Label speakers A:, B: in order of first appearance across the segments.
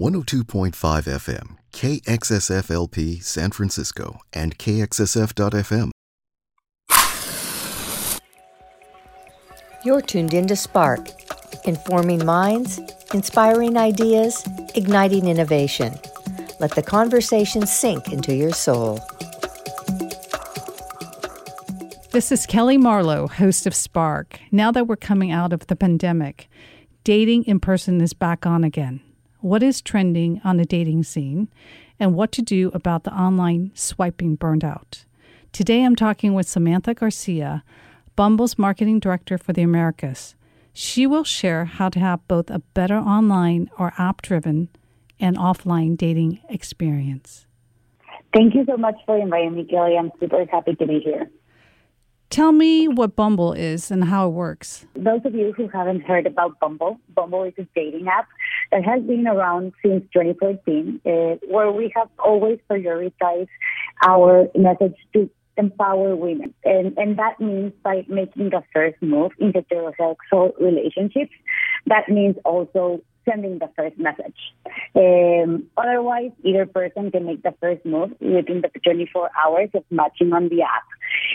A: 102.5 FM, KXSF-LP San Francisco, and KXSF.FM.
B: You're tuned in to Spark, informing minds, inspiring ideas, igniting innovation. Let the conversation sink into your soul.
C: This is Kelly Marlowe, host of Spark. Now that we're coming out of the pandemic, dating in person is back on again. What is trending on the dating scene, and what to do about the online swiping burned out? Today I'm talking with Samantha Garcia, Bumble's marketing director for the Americas. She will share how to have both a better online or app driven and offline dating experience.
D: Thank you so much for inviting me, Kelly. I'm super happy to be here.
C: Tell me what Bumble is and how it works.
D: Those of you who haven't heard about Bumble, Bumble is a dating app that has been around since 2014, uh, where we have always prioritized our message to empower women. And, and that means by making the first move into heterosexual relationships. That means also sending the first message. Um, otherwise, either person can make the first move within the 24 hours of matching on the app.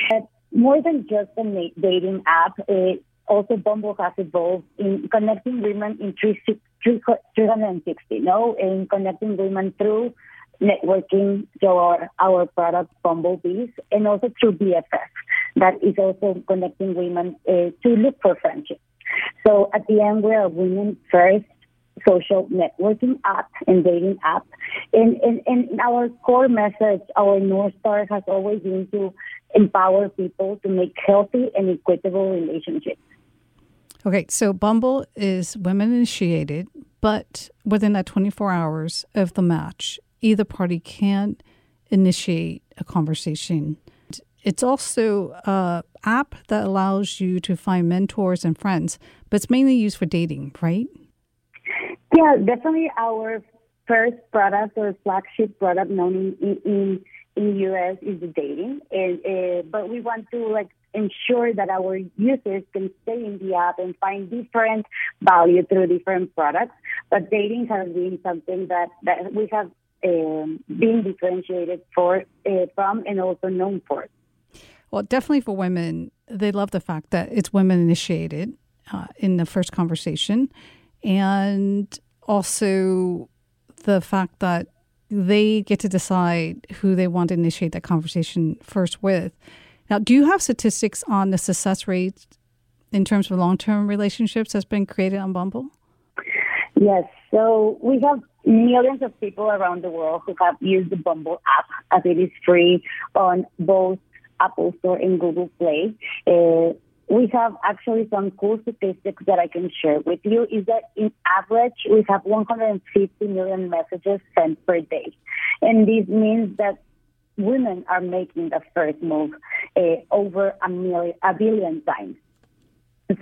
D: But more than just a dating app, it, also Bumble has evolved in connecting women in 360, no, in connecting women through networking through our, our product Bumble Bizz and also through BFF. That is also connecting women uh, to look for friendship. So at the end, we are women first social networking app and dating app. And, and, and our core message, our North Star has always been to empower people to make healthy and equitable relationships.
C: Okay, so Bumble is women initiated, but within that 24 hours of the match, either party can initiate a conversation. It's also an app that allows you to find mentors and friends, but it's mainly used for dating, right?
D: Yeah, definitely our first product or flagship product known in, in in US is the dating, and, uh, but we want to like ensure that our users can stay in the app and find different value through different products. But dating has been something that that we have um, been differentiated for uh, from and also known for.
C: Well, definitely for women, they love the fact that it's women initiated uh, in the first conversation, and also the fact that they get to decide who they want to initiate that conversation first with. Now, do you have statistics on the success rate in terms of long term relationships that's been created on Bumble?
D: Yes. So we have millions of people around the world who have used the Bumble app as it is free on both Apple Store and Google Play. Uh, we have actually some cool statistics that I can share with you is that in average, we have 150 million messages sent per day. And this means that women are making the first move uh, over a million, a billion times.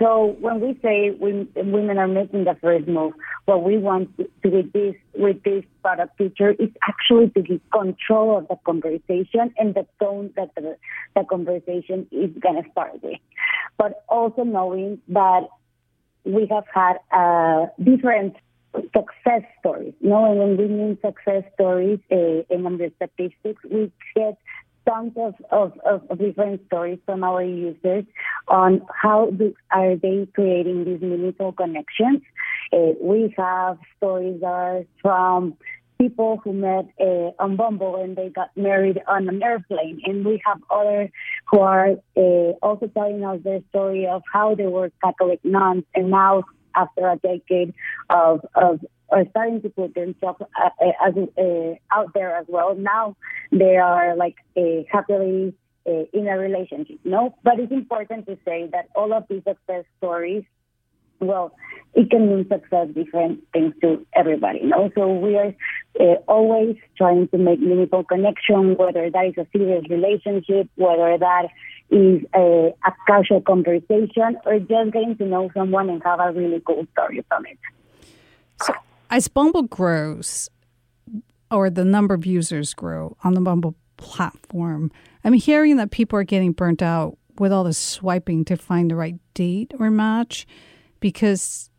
D: So when we say we, women are making the first move, what we want to, to with this with this product feature is actually to give control of the conversation and the tone that the, the conversation is going to start with, but also knowing that we have had uh, different success stories. You know, and when we mean success stories uh, in the statistics, we get tons of, of, of, different stories from our users on how do, are they creating these meaningful connections. Uh, we have stories from people who met uh, on Bumble and they got married on an airplane. And we have others who are uh, also telling us their story of how they were Catholic nuns and now after a decade of, of are starting to put themselves uh, uh, as, uh, out there as well. Now they are like uh, happily uh, in a relationship. No, but it's important to say that all of these success stories, well, it can mean success different things to everybody. No, so we are uh, always trying to make meaningful connection, whether that is a serious relationship, whether that is a, a casual conversation, or just getting to know someone and have a really cool story from it.
C: So as Bumble grows, or the number of users grow on the Bumble platform, I'm hearing that people are getting burnt out with all this swiping to find the right date or match because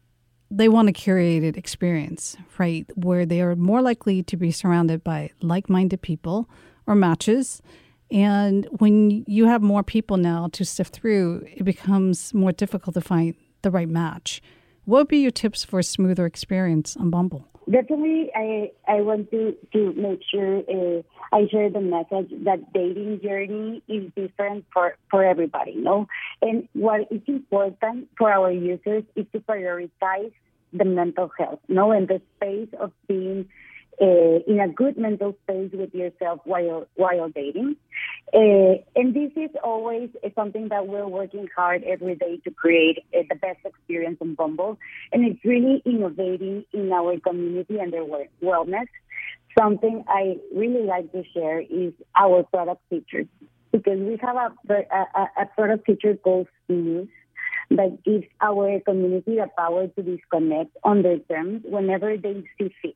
C: they want a curated experience, right? Where they are more likely to be surrounded by like minded people or matches. And when you have more people now to sift through, it becomes more difficult to find the right match. What would be your tips for a smoother experience on Bumble?
D: Definitely, I I want to to make sure uh, I share the message that dating journey is different for for everybody, know. And what is important for our users is to prioritize the mental health, know, and the space of being uh, in a good mental space with yourself while while dating. Uh, and this is always something that we're working hard every day to create uh, the best experience on Bumble. And it's really innovating in our community and their wellness. Something I really like to share is our product features because we have a, a, a product feature called Snooze that gives our community the power to disconnect on their terms whenever they see fit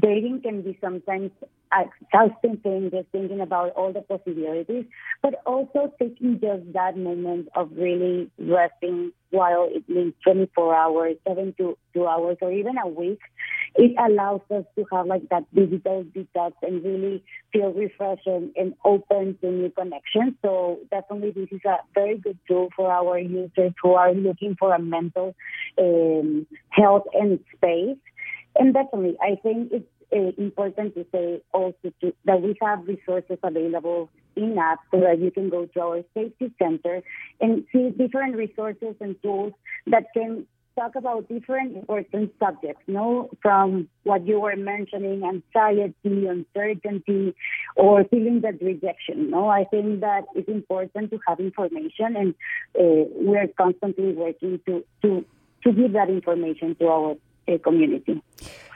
D: dating can be sometimes exhausting thing, just thinking about all the possibilities, but also taking just that moment of really resting while it means 24 hours, seven to two hours, or even a week. It allows us to have like that digital detox and really feel refreshed and, and open to new connections. So definitely this is a very good tool for our users who are looking for a mental um, health and space. And definitely, I think it's uh, important to say also to, that we have resources available in app so that you can go to our safety center and see different resources and tools that can talk about different important subjects, you know, from what you were mentioning, anxiety, uncertainty, or feeling that rejection. You know, I think that it's important to have information, and uh, we're constantly working to to to give that information to our uh, community.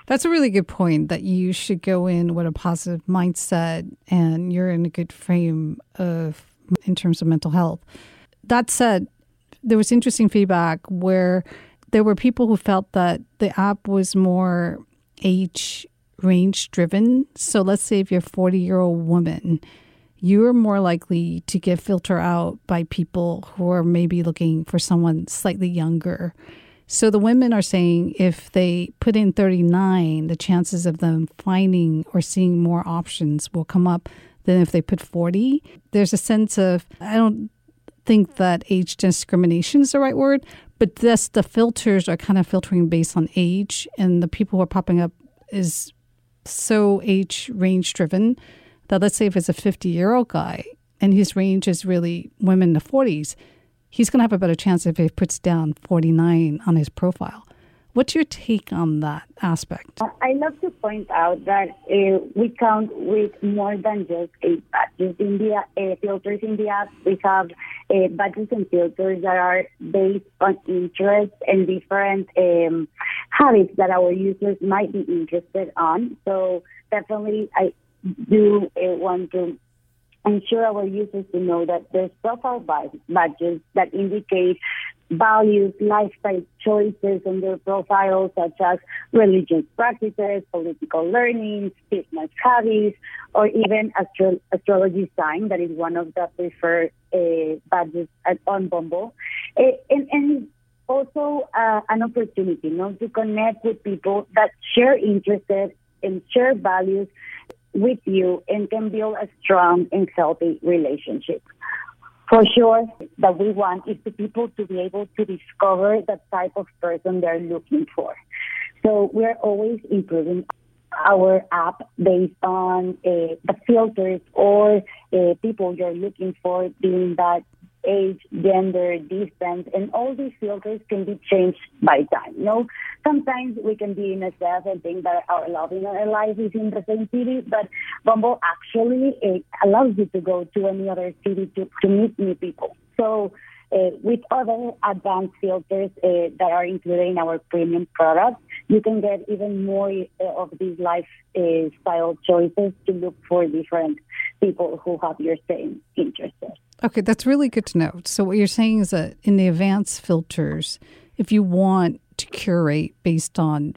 C: That's a really good point that you should go in with a positive mindset and you're in a good frame of in terms of mental health. That said, there was interesting feedback where there were people who felt that the app was more age range driven. So let's say if you're a 40 year old woman, you're more likely to get filter out by people who are maybe looking for someone slightly younger so the women are saying if they put in 39, the chances of them finding or seeing more options will come up than if they put 40. There's a sense of, I don't think that age discrimination is the right word, but this, the filters are kind of filtering based on age, and the people who are popping up is so age range driven that let's say if it's a 50 year old guy and his range is really women in the 40s, he's going to have a better chance if he puts down 49 on his profile. What's your take on that aspect?
D: I love to point out that uh, we count with more than just eight badges in the uh, filters in the app. We have uh, badges and filters that are based on interests and different um, habits that our users might be interested on. So definitely, I do uh, want to ensure our users to know that there's profile badges that indicate values, lifestyle choices on their profiles, such as religious practices, political learning, fitness habits, or even astro- astrology sign. That is one of the preferred uh, badges at, on Bumble. Uh, and, and also uh, an opportunity you know, to connect with people that share interests and share values with you and can build a strong and healthy relationship. For sure, that we want is the people to be able to discover the type of person they're looking for. So we're always improving our app based on uh, the filters or uh, people you're looking for, being that age, gender, distance, and all these filters can be changed by time. You know, sometimes we can be in a self and think that our love in our life is in the same city, but Bumble actually it allows you to go to any other city to, to meet new people. So uh, with other advanced filters uh, that are included in our premium product, you can get even more uh, of these lifestyle choices to look for different people who have your same interests.
C: Okay, that's really good to know. So, what you're saying is that in the advanced filters, if you want to curate based on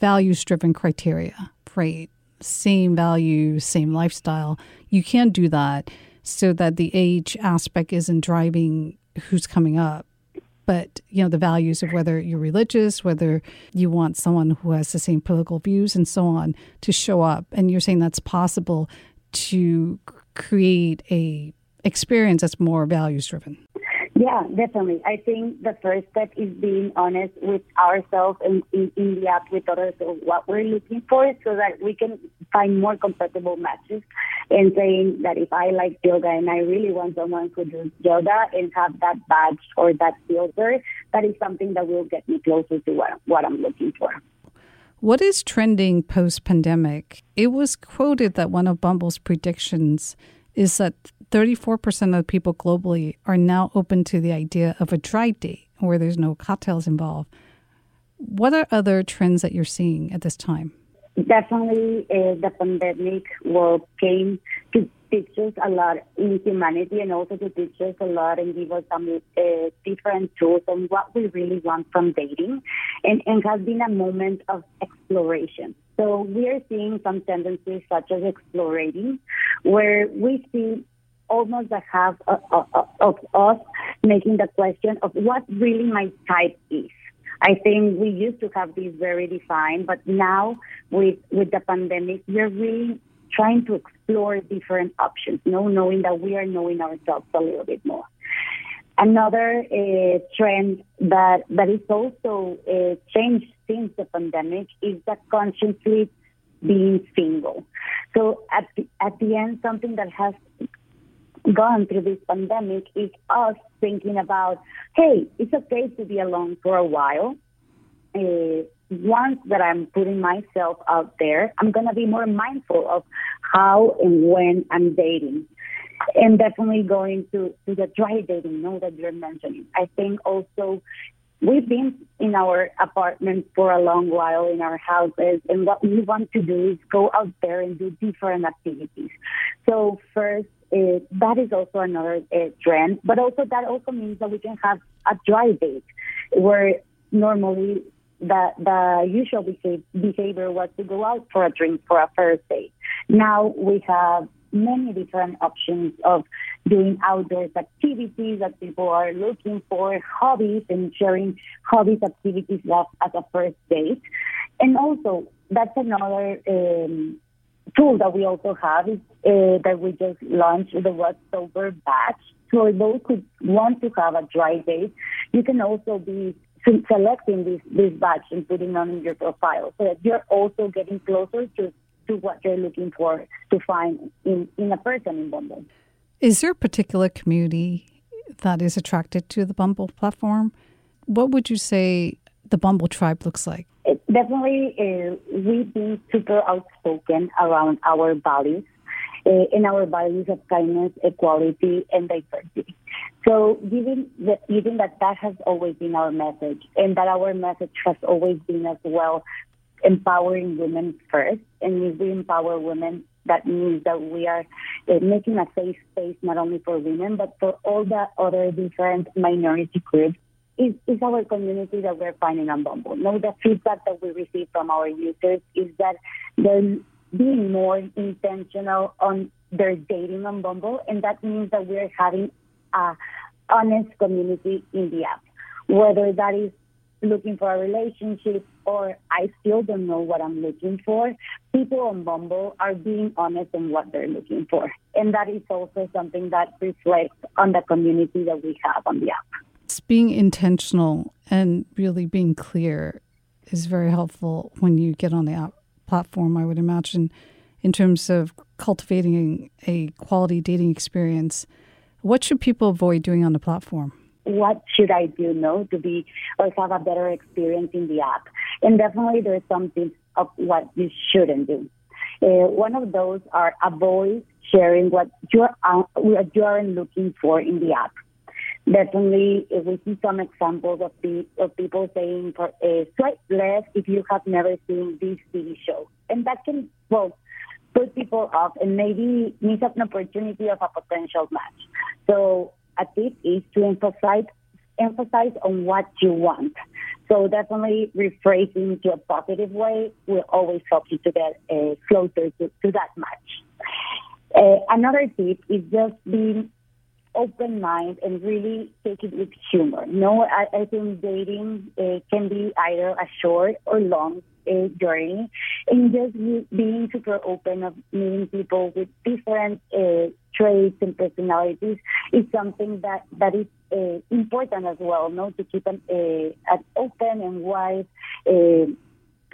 C: values driven criteria, right? Same values, same lifestyle, you can do that so that the age aspect isn't driving who's coming up. but you know the values of whether you're religious whether you want someone who has the same political views and so on to show up and you're saying that's possible to create a experience that's more values driven
D: yeah, definitely. I think the first step is being honest with ourselves and in, in the app with others of what we're looking for so that we can find more compatible matches and saying that if I like yoga and I really want someone who does yoga and have that badge or that filter, that is something that will get me closer to what, what I'm looking for.
C: What is trending post pandemic? It was quoted that one of Bumble's predictions is that 34% of people globally are now open to the idea of a dry date where there's no cocktails involved. What are other trends that you're seeing at this time?
D: Definitely, uh, the pandemic will came to teach us a lot in humanity and also to teach us a lot and give us some uh, different tools on what we really want from dating and, and has been a moment of exploration. So we are seeing some tendencies such as explorating, where we see almost a half of, us making the question of what really my type is. I think we used to have this very defined, but now with with the pandemic, we're really trying to explore different options, you know, knowing that we are knowing ourselves a little bit more. Another uh, trend that that is also uh, changed since the pandemic is that consciously being single. So at the, at the end, something that has gone through this pandemic is us thinking about, hey, it's okay to be alone for a while. Uh, once that I'm putting myself out there, I'm going to be more mindful of how and when I'm dating. And definitely going to, to the dry dating, you know, that you're mentioning. I think also we've been in our apartments for a long while in our houses, and what we want to do is go out there and do different activities. So first, uh, that is also another uh, trend, but also that also means that we can have a dry date where normally the the usual behavior was to go out for a drink for a first date. Now we have many different options of doing outdoors activities that people are looking for, hobbies and sharing hobbies activities as a first date. And also, that's another um, tool that we also have is uh, that we just launched the What's Sober batch. So those who want to have a dry date, you can also be selecting this, this batch and putting on your profile so that you're also getting closer to, to what you're looking for to find in, in a person in Bumble.
C: Is there a particular community that is attracted to the Bumble platform? What would you say the Bumble tribe looks like?
D: It definitely, uh, we've been super outspoken around our values uh, and our values of kindness, equality, and diversity. So, given that, given that that has always been our message, and that our message has always been as well empowering women first, and if we empower women, that means that we are uh, making a safe space not only for women but for all the other different minority groups is, is our community that we're finding on Bumble. No, the feedback that we receive from our users is that they're being more intentional on their dating on Bumble, and that means that we're having a honest community in the app. Whether that is looking for a relationship or I still don't know what I'm looking for, people on Bumble are being honest in what they're looking for. And that is also something that reflects on the community that we have on the app.
C: It's being intentional and really being clear is very helpful when you get on the app platform, I would imagine, in terms of cultivating a quality dating experience. What should people avoid doing on the platform?
D: What should I do, no, to be or have a better experience in the app? And definitely, there's some tips of what you shouldn't do. Uh, one of those are avoid sharing what you're uh, what you aren't looking for in the app definitely we see some examples of the of people saying for a swipe left if you have never seen this TV show, and that can well put people off and maybe miss an opportunity of a potential match. So a tip is to emphasize emphasize on what you want. So definitely rephrasing to a positive way will always help you to get uh, closer to, to that match. Uh, another tip is just being open mind and really take it with humor. No, I, I think dating uh, can be either a short or long uh, journey, and just being super open of meeting people with different uh, traits and personalities is something that that is important as well. No, to keep an, an open and wide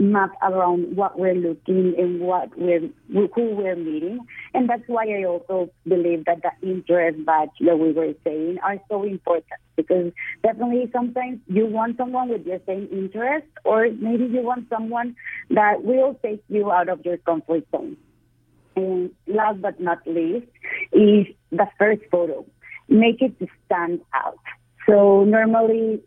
D: map around what we're looking and what we're who we're meeting, and that's why I also believe that the interest that we were saying are so important because definitely sometimes you want someone with your same interest, or maybe you want someone that will take you out of your comfort zone. And last but not least is the first photo. Make it stand out. So normally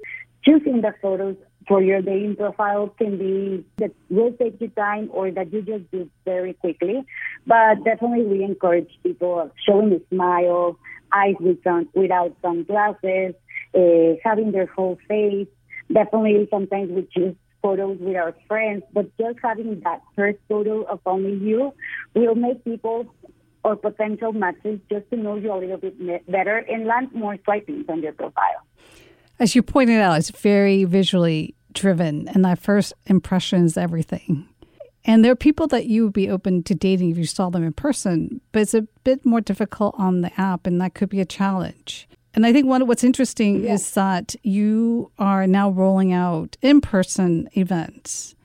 D: choosing the photos for your dating profile can be that will take you time or that you just do very quickly. But definitely we encourage people showing a smile, eyes with sun, without sunglasses, uh, having their whole face. Definitely sometimes we choose photos with our friends, but just having that first photo of only you will make people or potential matches just to know you a little bit better and land more swipings on your profile
C: as you pointed out, it's very visually driven, and that first impression is everything. And there are people that you would be open to dating if you saw them in person, but it's a bit more difficult on the app, and that could be a challenge. And I think one of what's interesting is that you are now rolling out in person events.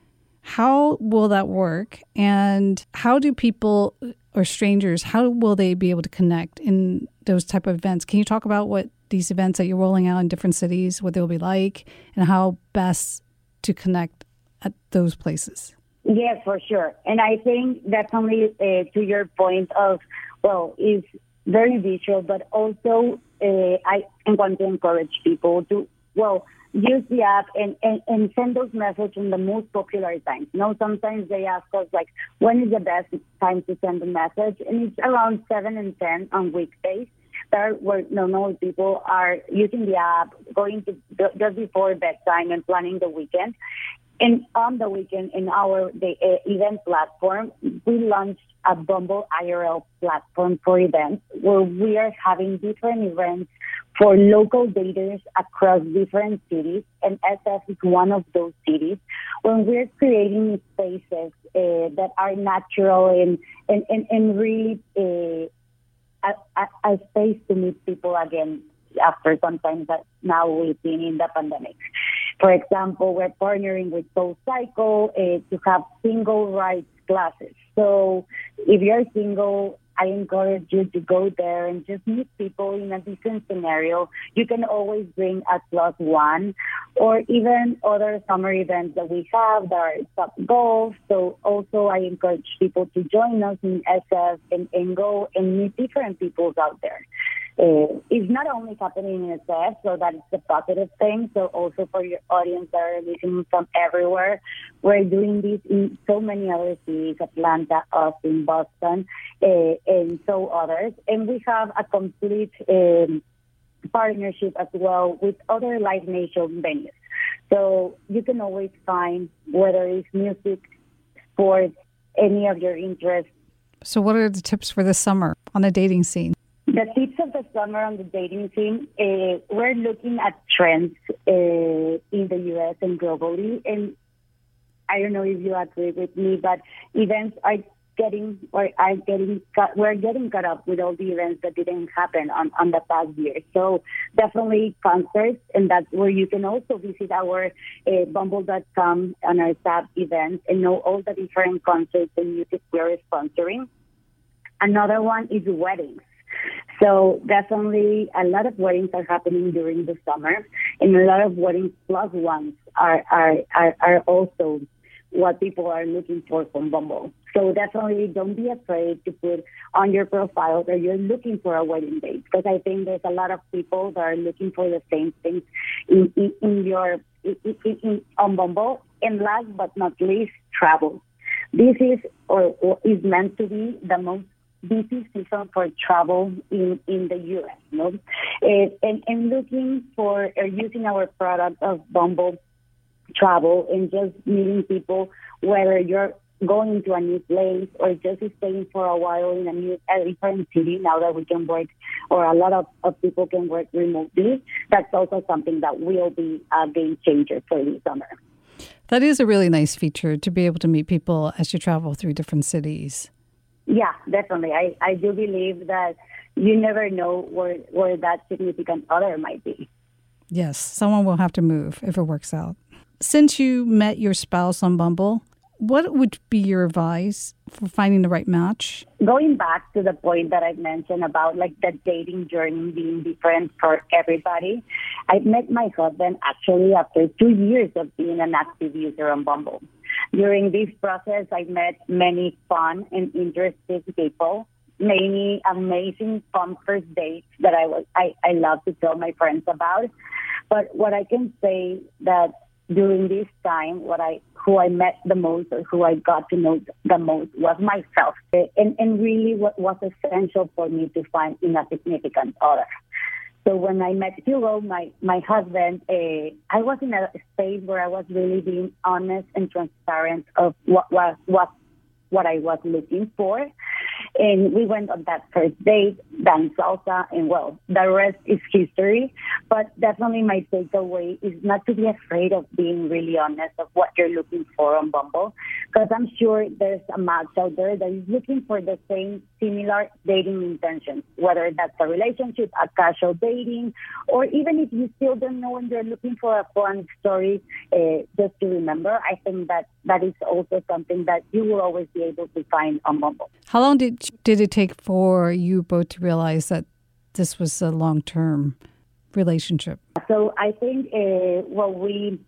C: How will that work? And how do people or strangers, how will they be able to connect in those type of events? Can you talk about what these events that you're rolling out in different cities, what they'll be like, and how best to connect at those places.
D: Yes, for sure. And I think definitely uh, to your point of, well, it's very visual, but also uh, I want to encourage people to, well, use the app and, and, and send those messages in the most popular times. You know, sometimes they ask us, like, when is the best time to send a message? And it's around 7 and 10 on weekdays start where normal people are using the app, going to just before bedtime and planning the weekend. And on the weekend, in our the uh, event platform, we launched a Bumble IRL platform for events where we are having different events for local daters across different cities, and SF is one of those cities. When we're creating spaces uh, that are natural and and, and, and really uh, a, a, a space to meet people again after sometimes that now we've been in the pandemic. For example, we're partnering with SoulCycle uh, to have single rights classes. So if you're single I encourage you to go there and just meet people in a different scenario. You can always bring a plus one or even other summer events that we have that are top golf. So also I encourage people to join us in SF and, and go and meet different people out there uh, is not only happening in SF, so that is the positive thing. So also for your audience that are listening from everywhere, we're doing this in so many other cities, Atlanta, Austin, Boston, uh, and so others. And we have a complete um, partnership as well with other Live Nation venues. So you can always find whether it's music, sports, any of your interests.
C: So what are the tips for the summer on the dating scene?
D: The tips of the summer on the dating scene, uh, we're looking at trends uh, in the U.S. and globally. And I don't know if you agree with me, but events are getting or are getting we're getting caught up with all the events that didn't happen on, on the past year. So definitely concerts, and that's where you can also visit our uh, Bumble.com on our tab events and know all the different concerts and music we're sponsoring. Another one is weddings. So definitely a lot of weddings are happening during the summer and a lot of weddings plus ones are, are, are, are also what people are looking for from Bumble. So definitely don't be afraid to put on your profile that you're looking for a wedding date because I think there's a lot of people that are looking for the same things in, in, in your in, in, on Bumble. And last but not least, travel. This is or, or is meant to be the most busy season for travel in, in the U.S. No, and, and looking for or using our product of Bumble Travel and just meeting people, whether you're going to a new place or just staying for a while in a new a different city now that we can work or a lot of, of people can work remotely that's also something that will be a game changer for the summer
C: that is a really nice feature to be able to meet people as you travel through different cities
D: yeah definitely. I i do believe that you never know where where that significant other might be.
C: Yes someone will have to move if it works out. Since you met your spouse on bumble what would be your advice for finding the right match?
D: Going back to the point that I mentioned about like the dating journey being different for everybody, I met my husband actually after two years of being an active user on Bumble. During this process, I met many fun and interesting people, many amazing fun first dates that I was I, I love to tell my friends about. But what I can say that during this time, what I who I met the most or who I got to know the most was myself, and and really what was essential for me to find in a significant other. So when I met Hugo, my my husband, uh, I was in a space where I was really being honest and transparent of what was what what I was looking for. And we went on that first date, danced salsa, and well, the rest is history. But definitely my takeaway is not to be afraid of being really honest of what you're looking for on Bumble. Because I'm sure there's a match out there that is looking for the same similar dating intentions, whether that's a relationship, a casual dating, or even if you still don't know and you're looking for a fun story, uh, just to remember, I think that that is also something that you will always be able to find on Bumble.
C: How long did did it take for you both to realize that this was a long term relationship?
D: So I think uh, well we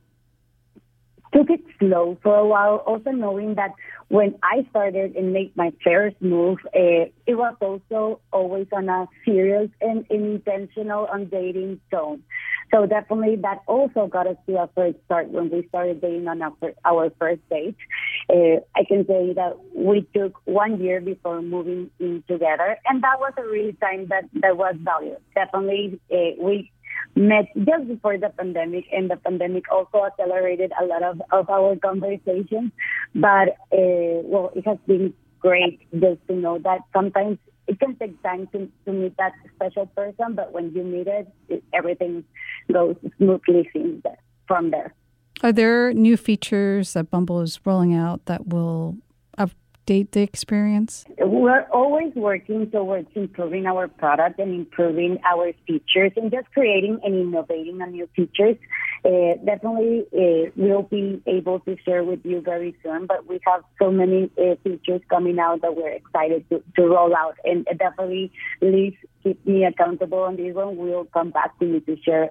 D: took it slow for a while, also knowing that when I started and made my first move, uh, it was also always on a serious and intentional on dating tone. So definitely that also got us to a first start when we started dating on our, our first date. Uh, I can say that we took one year before moving in together, and that was a really time that, that was valuable. Definitely, uh, we met just before the pandemic, and the pandemic also accelerated a lot of, of our conversations. But, uh, well, it has been great just to know that sometimes it can take time to, to meet that special person, but when you meet it, it everything goes smoothly from there.
C: Are there new features that Bumble is rolling out that will update the experience?
D: We're always working towards improving our product and improving our features and just creating and innovating on new features. Uh, definitely, uh, we'll be able to share with you very soon, but we have so many uh, features coming out that we're excited to, to roll out. And definitely, please keep me accountable on this one. We'll come back to you to share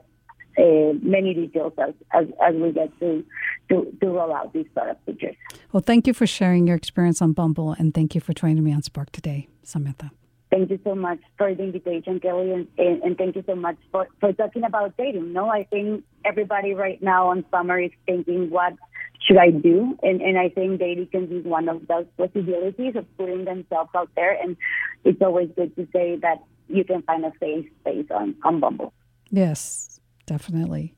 D: uh, many details as, as, as, we get to, to, to roll out these startup features.
C: Well, thank you for sharing your experience on Bumble, and thank you for joining me on Spark today, Samantha.
D: Thank you so much for the invitation, Kelly, and, and, and, thank you so much for, for talking about dating. No, I think everybody right now on summer is thinking, what should I do? And, and I think dating can be one of those possibilities of putting themselves out there. And it's always good to say that you can find a safe space on, on Bumble.
C: Yes, definitely.